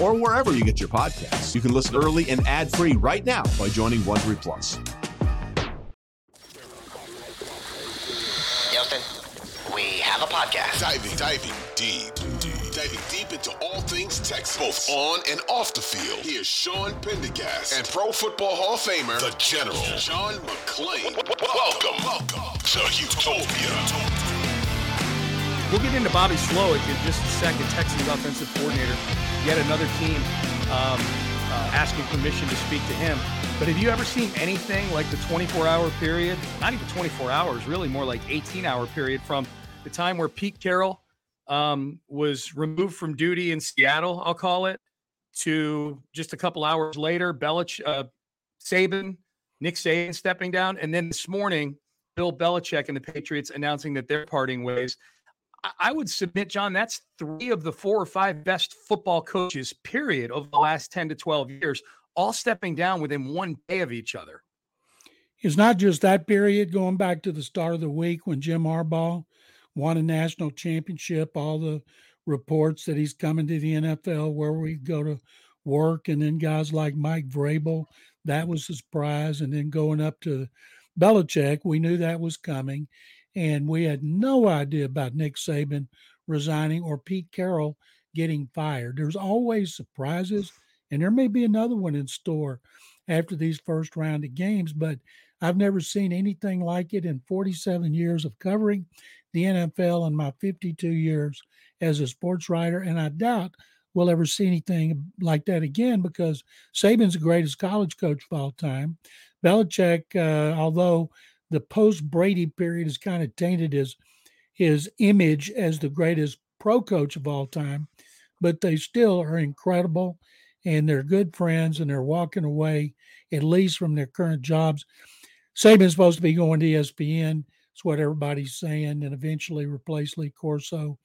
or wherever you get your podcasts. You can listen early and ad free right now by joining Wondery Plus. Houston, we have a podcast. Diving, diving deep, diving deep into all things Texas, both on and off the field. Here's Sean Pendergast and Pro Football Hall of Famer, the General John McClain. Welcome, welcome to Utopia. We'll get into Bobby Slowik in just a second, Texans offensive coordinator. Yet another team um, uh, asking permission to speak to him. But have you ever seen anything like the 24 hour period? Not even 24 hours, really more like 18 hour period from the time where Pete Carroll um, was removed from duty in Seattle, I'll call it, to just a couple hours later, Belich, uh, Saban, Nick Saban stepping down. And then this morning, Bill Belichick and the Patriots announcing that they're parting ways. I- would submit, John, that's three of the four or five best football coaches, period, over the last 10 to 12 years, all stepping down within one day of each other. It's not just that period going back to the start of the week when Jim Harbaugh won a national championship, all the reports that he's coming to the NFL where we go to work, and then guys like Mike Vrabel, that was a surprise. And then going up to Belichick, we knew that was coming. And we had no idea about Nick Saban resigning or Pete Carroll getting fired. There's always surprises, and there may be another one in store after these first round of games, but I've never seen anything like it in 47 years of covering the NFL and my 52 years as a sports writer. And I doubt we'll ever see anything like that again because Saban's the greatest college coach of all time. Belichick, uh, although the post Brady period has kind of tainted his his image as the greatest pro coach of all time, but they still are incredible and they're good friends and they're walking away at least from their current jobs. Saban's supposed to be going to ESPN. It's what everybody's saying, and eventually replace Lee Corso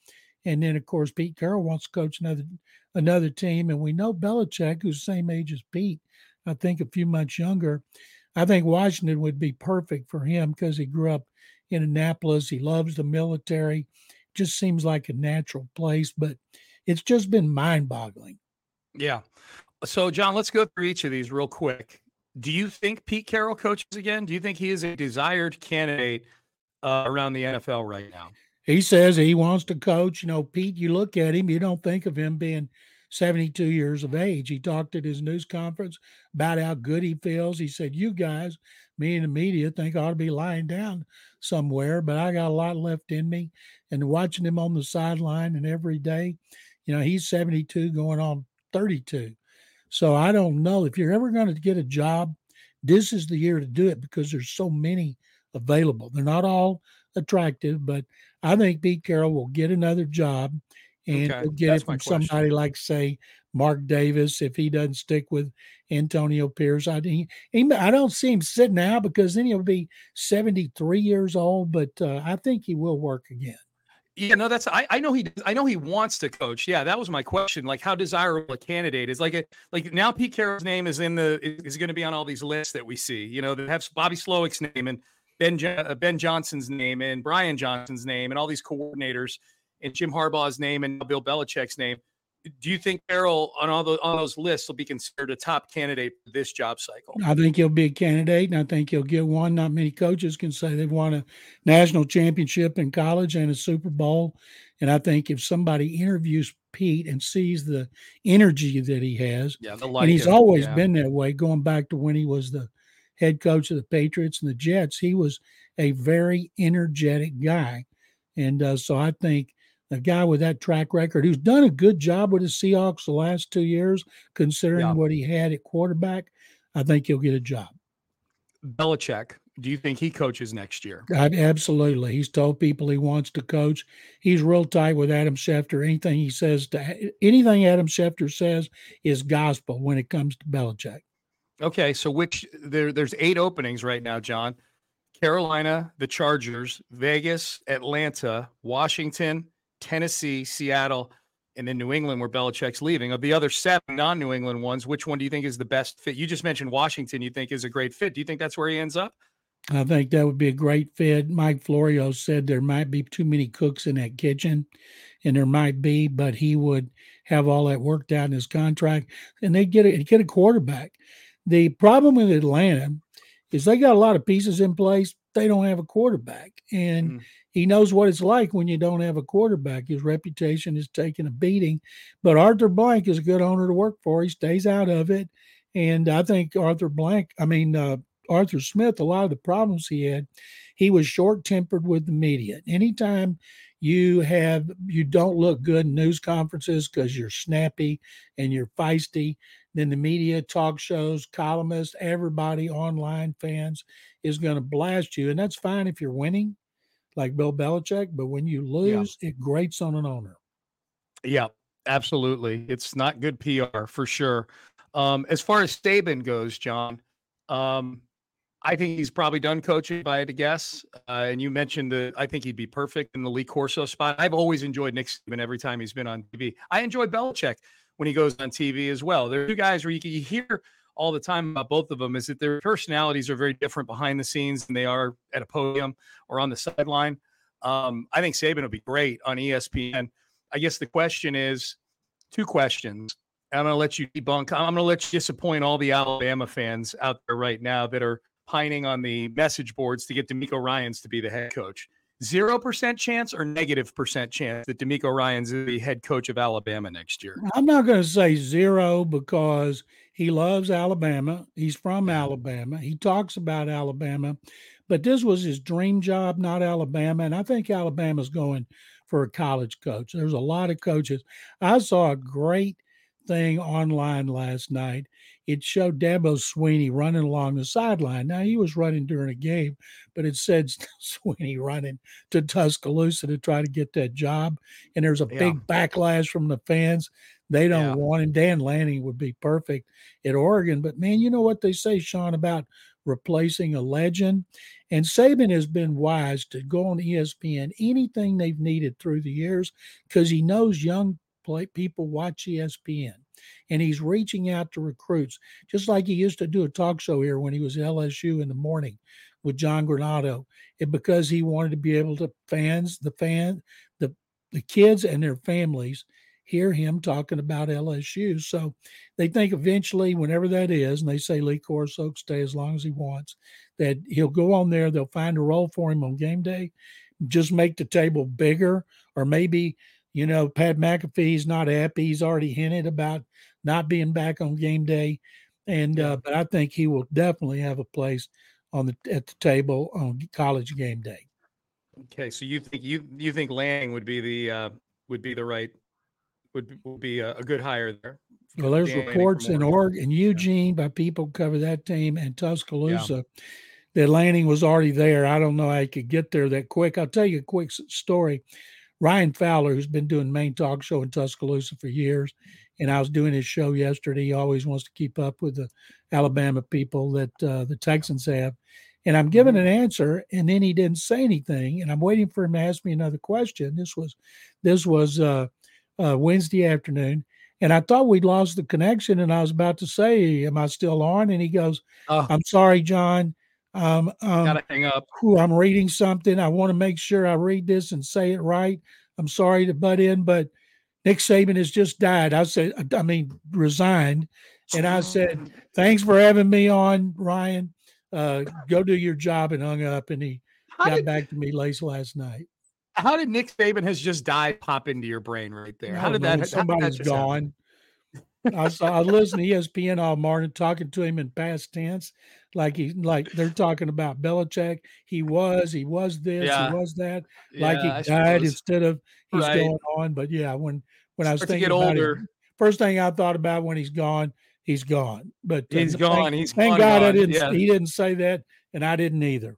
And then of course Pete Carroll wants to coach another another team, and we know Belichick, who's the same age as Pete, I think a few months younger. I think Washington would be perfect for him because he grew up in Annapolis. He loves the military. Just seems like a natural place, but it's just been mind boggling. Yeah. So, John, let's go through each of these real quick. Do you think Pete Carroll coaches again? Do you think he is a desired candidate uh, around the NFL right now? He says he wants to coach. You know, Pete, you look at him, you don't think of him being 72 years of age. He talked at his news conference about how good he feels. He said, You guys, me and the media, think I ought to be lying down somewhere, but I got a lot left in me. And watching him on the sideline and every day, you know, he's 72 going on 32. So I don't know if you're ever going to get a job, this is the year to do it because there's so many available. They're not all attractive, but I think Pete Carroll will get another job and okay. get That's it from somebody like, say, Mark Davis if he doesn't stick with Antonio Pierce. I, he, he, I don't see him sitting out because then he'll be 73 years old, but uh, I think he will work again. Yeah, no, that's I, I know he I know he wants to coach. Yeah, that was my question. Like, how desirable a candidate is like a like now Pete Carroll's name is in the is going to be on all these lists that we see. You know, that have Bobby Slowik's name and Ben uh, Ben Johnson's name and Brian Johnson's name and all these coordinators and Jim Harbaugh's name and Bill Belichick's name. Do you think Carroll on all the on those lists will be considered a top candidate for this job cycle? I think he'll be a candidate, and I think he'll get one. Not many coaches can say they've won a national championship in college and a Super Bowl. And I think if somebody interviews Pete and sees the energy that he has, yeah, like and he's him. always yeah. been that way, going back to when he was the head coach of the Patriots and the Jets, he was a very energetic guy. And uh, so I think a guy with that track record who's done a good job with the Seahawks the last two years, considering yeah. what he had at quarterback, I think he'll get a job. Belichick, do you think he coaches next year? Absolutely. He's told people he wants to coach. He's real tight with Adam Schefter. Anything he says to anything Adam Schefter says is gospel when it comes to Belichick. Okay, so which there there's eight openings right now, John. Carolina, the Chargers, Vegas, Atlanta, Washington, Tennessee, Seattle, and then New England, where Belichick's leaving. Of the other seven non-New England ones, which one do you think is the best fit? You just mentioned Washington. You think is a great fit. Do you think that's where he ends up? I think that would be a great fit. Mike Florio said there might be too many cooks in that kitchen, and there might be, but he would have all that worked out in his contract, and they'd get a get a quarterback. The problem with Atlanta is they got a lot of pieces in place. They don't have a quarterback, and mm he knows what it's like when you don't have a quarterback. His reputation is taking a beating. But Arthur Blank is a good owner to work for. He stays out of it. And I think Arthur Blank, I mean, uh, Arthur Smith, a lot of the problems he had, he was short tempered with the media. Anytime you have, you don't look good in news conferences because you're snappy and you're feisty, then the media, talk shows, columnists, everybody, online fans is going to blast you. And that's fine if you're winning like Bill Belichick, but when you lose, yeah. it grates on an owner. Yeah, absolutely. It's not good PR for sure. Um, as far as Saban goes, John, um, I think he's probably done coaching, if I had to guess. Uh, and you mentioned that I think he'd be perfect in the Lee Corso spot. I've always enjoyed Nick Saban every time he's been on TV. I enjoy Belichick when he goes on TV as well. There are two guys where you, you hear all the time about both of them is that their personalities are very different behind the scenes than they are at a podium or on the sideline. Um, I think Saban will be great on ESPN. I guess the question is two questions. I'm going to let you debunk. I'm going to let you disappoint all the Alabama fans out there right now that are pining on the message boards to get DeMeco Ryans to be the head coach. Zero percent chance or negative percent chance that DeMeco Ryans the head coach of Alabama next year? I'm not going to say zero because he loves Alabama. He's from mm-hmm. Alabama. He talks about Alabama, but this was his dream job, not Alabama. And I think Alabama's going for a college coach. There's a lot of coaches. I saw a great thing online last night. It showed Dabo Swinney running along the sideline. Now he was running during a game, but it said Swinney running to Tuscaloosa to try to get that job. And there's a yeah. big backlash from the fans. They don't yeah. want him. Dan Lanning would be perfect at Oregon. But man, you know what they say, Sean, about replacing a legend. And Saban has been wise to go on ESPN anything they've needed through the years because he knows young play, people watch ESPN and he's reaching out to recruits just like he used to do a talk show here when he was at LSU in the morning with John Granado. It because he wanted to be able to fans, the fan, the the kids and their families hear him talking about LSU. So they think eventually, whenever that is, and they say Lee Corso stay as long as he wants, that he'll go on there. They'll find a role for him on game day, just make the table bigger, or maybe you know Pat McAfee's not happy. He's already hinted about not being back on game day, and uh, but I think he will definitely have a place on the at the table on college game day. Okay, so you think you you think Lanning would be the uh, would be the right would would be a, a good hire there. Well, there's Dan reports in Oregon, in Eugene by people cover that team, and Tuscaloosa. Yeah. That Lanning was already there. I don't know how he could get there that quick. I'll tell you a quick story. Ryan Fowler, who's been doing main talk show in Tuscaloosa for years, and I was doing his show yesterday. He always wants to keep up with the Alabama people that uh, the Texans have. And I'm giving mm-hmm. an answer, and then he didn't say anything, and I'm waiting for him to ask me another question. This was, this was uh, uh, Wednesday afternoon, and I thought we'd lost the connection, and I was about to say, "Am I still on?" And he goes, oh. "I'm sorry, John. Um, um, Gotta hang up. I'm reading something. I want to make sure I read this and say it right. I'm sorry to butt in, but." Nick Saban has just died. I said, I mean, resigned. And I said, thanks for having me on, Ryan. Uh, go do your job and hung up. And he how got did, back to me late last night. How did Nick Saban has just died pop into your brain right there? How did know, that? Somebody's that gone. I saw I listened to ESPN all morning talking to him in past tense, like he like they're talking about Belichick. He was, he was this, yeah. he was that. Like yeah, he died instead of he's right. going on. But yeah, when when I was thinking about older. It, first thing I thought about when he's gone, he's gone. But uh, he's gone. Thank, he's thank gone, God gone. I didn't. Yeah. He didn't say that, and I didn't either.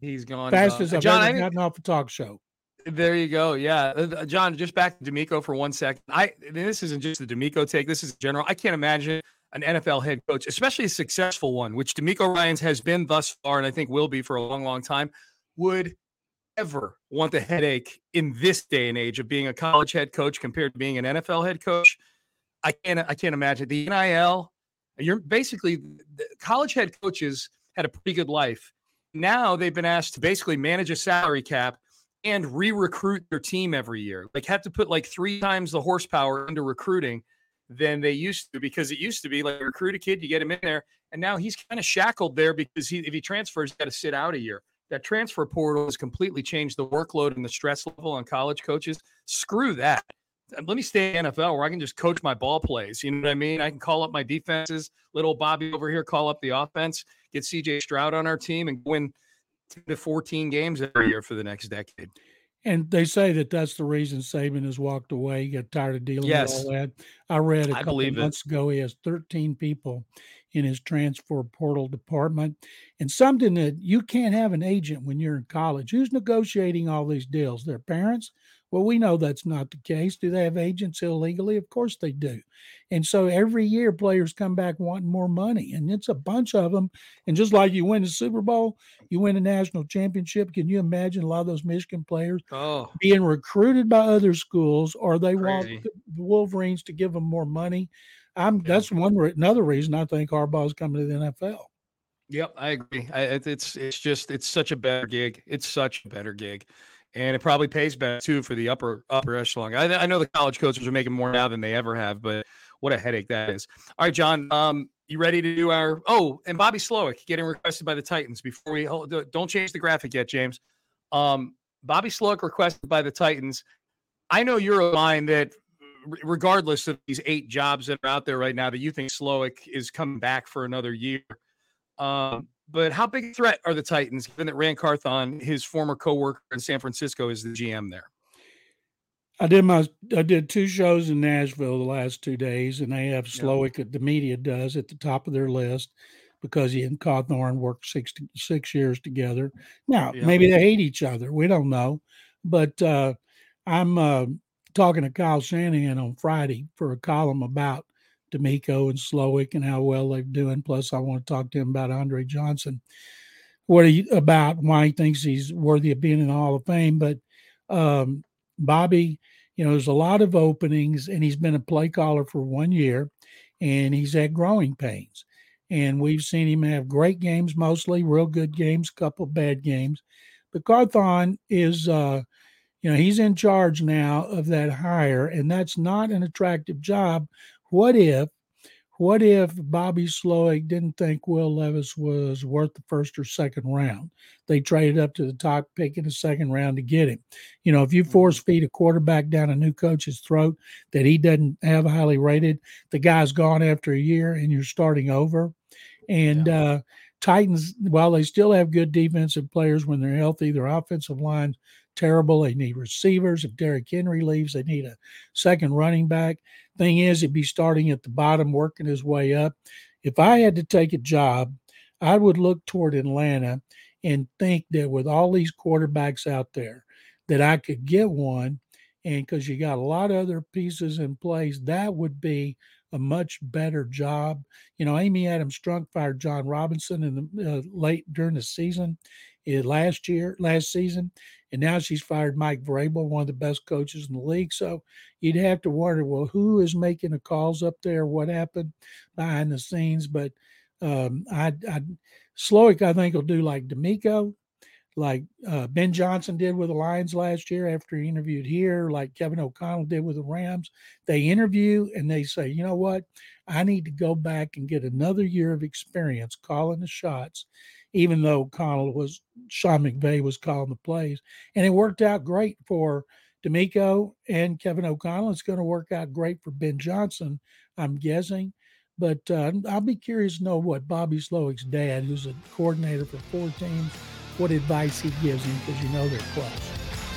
He's gone. Fastest uh, I've John, ever gotten off a talk show. There you go. Yeah, uh, John. Just back to DeMeco for one second. I this isn't just the DeMeco take. This is general. I can't imagine an NFL head coach, especially a successful one, which DeMeco Ryans has been thus far, and I think will be for a long, long time, would ever want the headache in this day and age of being a college head coach compared to being an NFL head coach. I can't I can't imagine the NIL. You're basically college head coaches had a pretty good life. Now they've been asked to basically manage a salary cap and re-recruit their team every year. Like have to put like three times the horsepower into recruiting than they used to because it used to be like recruit a kid, you get him in there, and now he's kind of shackled there because he if he transfers, got to sit out a year that transfer portal has completely changed the workload and the stress level on college coaches. Screw that. Uh, let me stay in NFL where I can just coach my ball plays. You know what I mean? I can call up my defenses. Little Bobby over here, call up the offense, get CJ Stroud on our team, and win 10 to 14 games every year for the next decade. And they say that that's the reason Saban has walked away. He got tired of dealing yes. with all that. I read a couple months it. ago he has 13 people in his transfer portal department. And something that you can't have an agent when you're in college. Who's negotiating all these deals? Their parents? Well, we know that's not the case. Do they have agents illegally? Of course they do. And so every year players come back wanting more money, and it's a bunch of them. And just like you win the Super Bowl, you win a national championship. Can you imagine a lot of those Michigan players oh. being recruited by other schools, or they Crazy. want the Wolverines to give them more money? I'm that's one re- another reason I think is coming to the NFL. Yep, I agree. I, it's it's just it's such a better gig. It's such a better gig, and it probably pays better too for the upper upper echelon. I, I know the college coaches are making more now than they ever have, but what a headache that is. All right, John, um, you ready to do our? Oh, and Bobby Slowik getting requested by the Titans. Before we hold, don't change the graphic yet, James. Um, Bobby Slowik requested by the Titans. I know you're a mind that regardless of these eight jobs that are out there right now, that you think Slowik is coming back for another year. Um, but how big a threat are the Titans, given that Ran Carthon, his former coworker in San Francisco, is the GM there? I did my I did two shows in Nashville the last two days, and they have Slowik. Yeah. The media does at the top of their list because he and Carthon worked six six years together. Now yeah. maybe they hate each other. We don't know, but uh, I'm uh, talking to Kyle Shanahan on Friday for a column about DeMeco and Slowik and how well they're doing. Plus, I want to talk to him about Andre Johnson. What you about why he thinks he's worthy of being in the Hall of Fame? But um, Bobby, you know, there's a lot of openings, and he's been a play caller for one year, and he's had growing pains. And we've seen him have great games, mostly real good games, a couple bad games. But Carthon is, uh, you know, he's in charge now of that hire, and that's not an attractive job. What if what if Bobby Slowik didn't think Will Levis was worth the first or second round? They traded up to the top pick in the second round to get him. You know, if you force mm-hmm. feed a quarterback down a new coach's throat that he doesn't have highly rated, the guy's gone after a year and you're starting over. And yeah. uh, Titans, while they still have good defensive players when they're healthy, their offensive line terrible. They need receivers. If Derrick Henry leaves, they need a second running back. Thing is, he'd be starting at the bottom, working his way up. If I had to take a job, I would look toward Atlanta and think that with all these quarterbacks out there, that I could get one. And because you got a lot of other pieces in place, that would be a much better job. You know, Amy Adams Strunk fired Jon Robinson in the uh, late during the season, uh, last year, last season, and now she's fired Mike Vrabel, one of the best coaches in the league. So you'd have to wonder, well, who is making the calls up there? What happened behind the scenes? But um, I, I Slowik, I think, will do like DeMeco, like uh, Ben Johnson did with the Lions last year after he interviewed here, like Kevin O'Connell did with the Rams. They interview and they say, you know what? I need to go back and get another year of experience calling the shots even though Connell was Sean McVay was calling the plays, and it worked out great for DeMeco and Kevin O'Connell. It's going to work out great for Ben Johnson, I'm guessing. But uh, I'll be curious to know what Bobby Slowik's dad, who's a coordinator for four teams, what advice he gives him because you know they're close.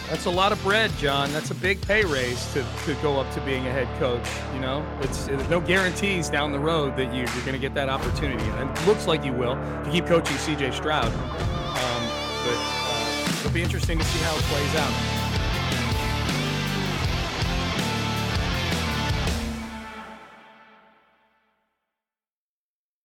That's a lot of bread, John. That's a big pay raise to, to go up to being a head coach. You know, it's there's no guarantees down the road that you, are going to get that opportunity. And it looks like you will to keep coaching C.J. Stroud. Um, but uh, it'll be interesting to see how it plays out.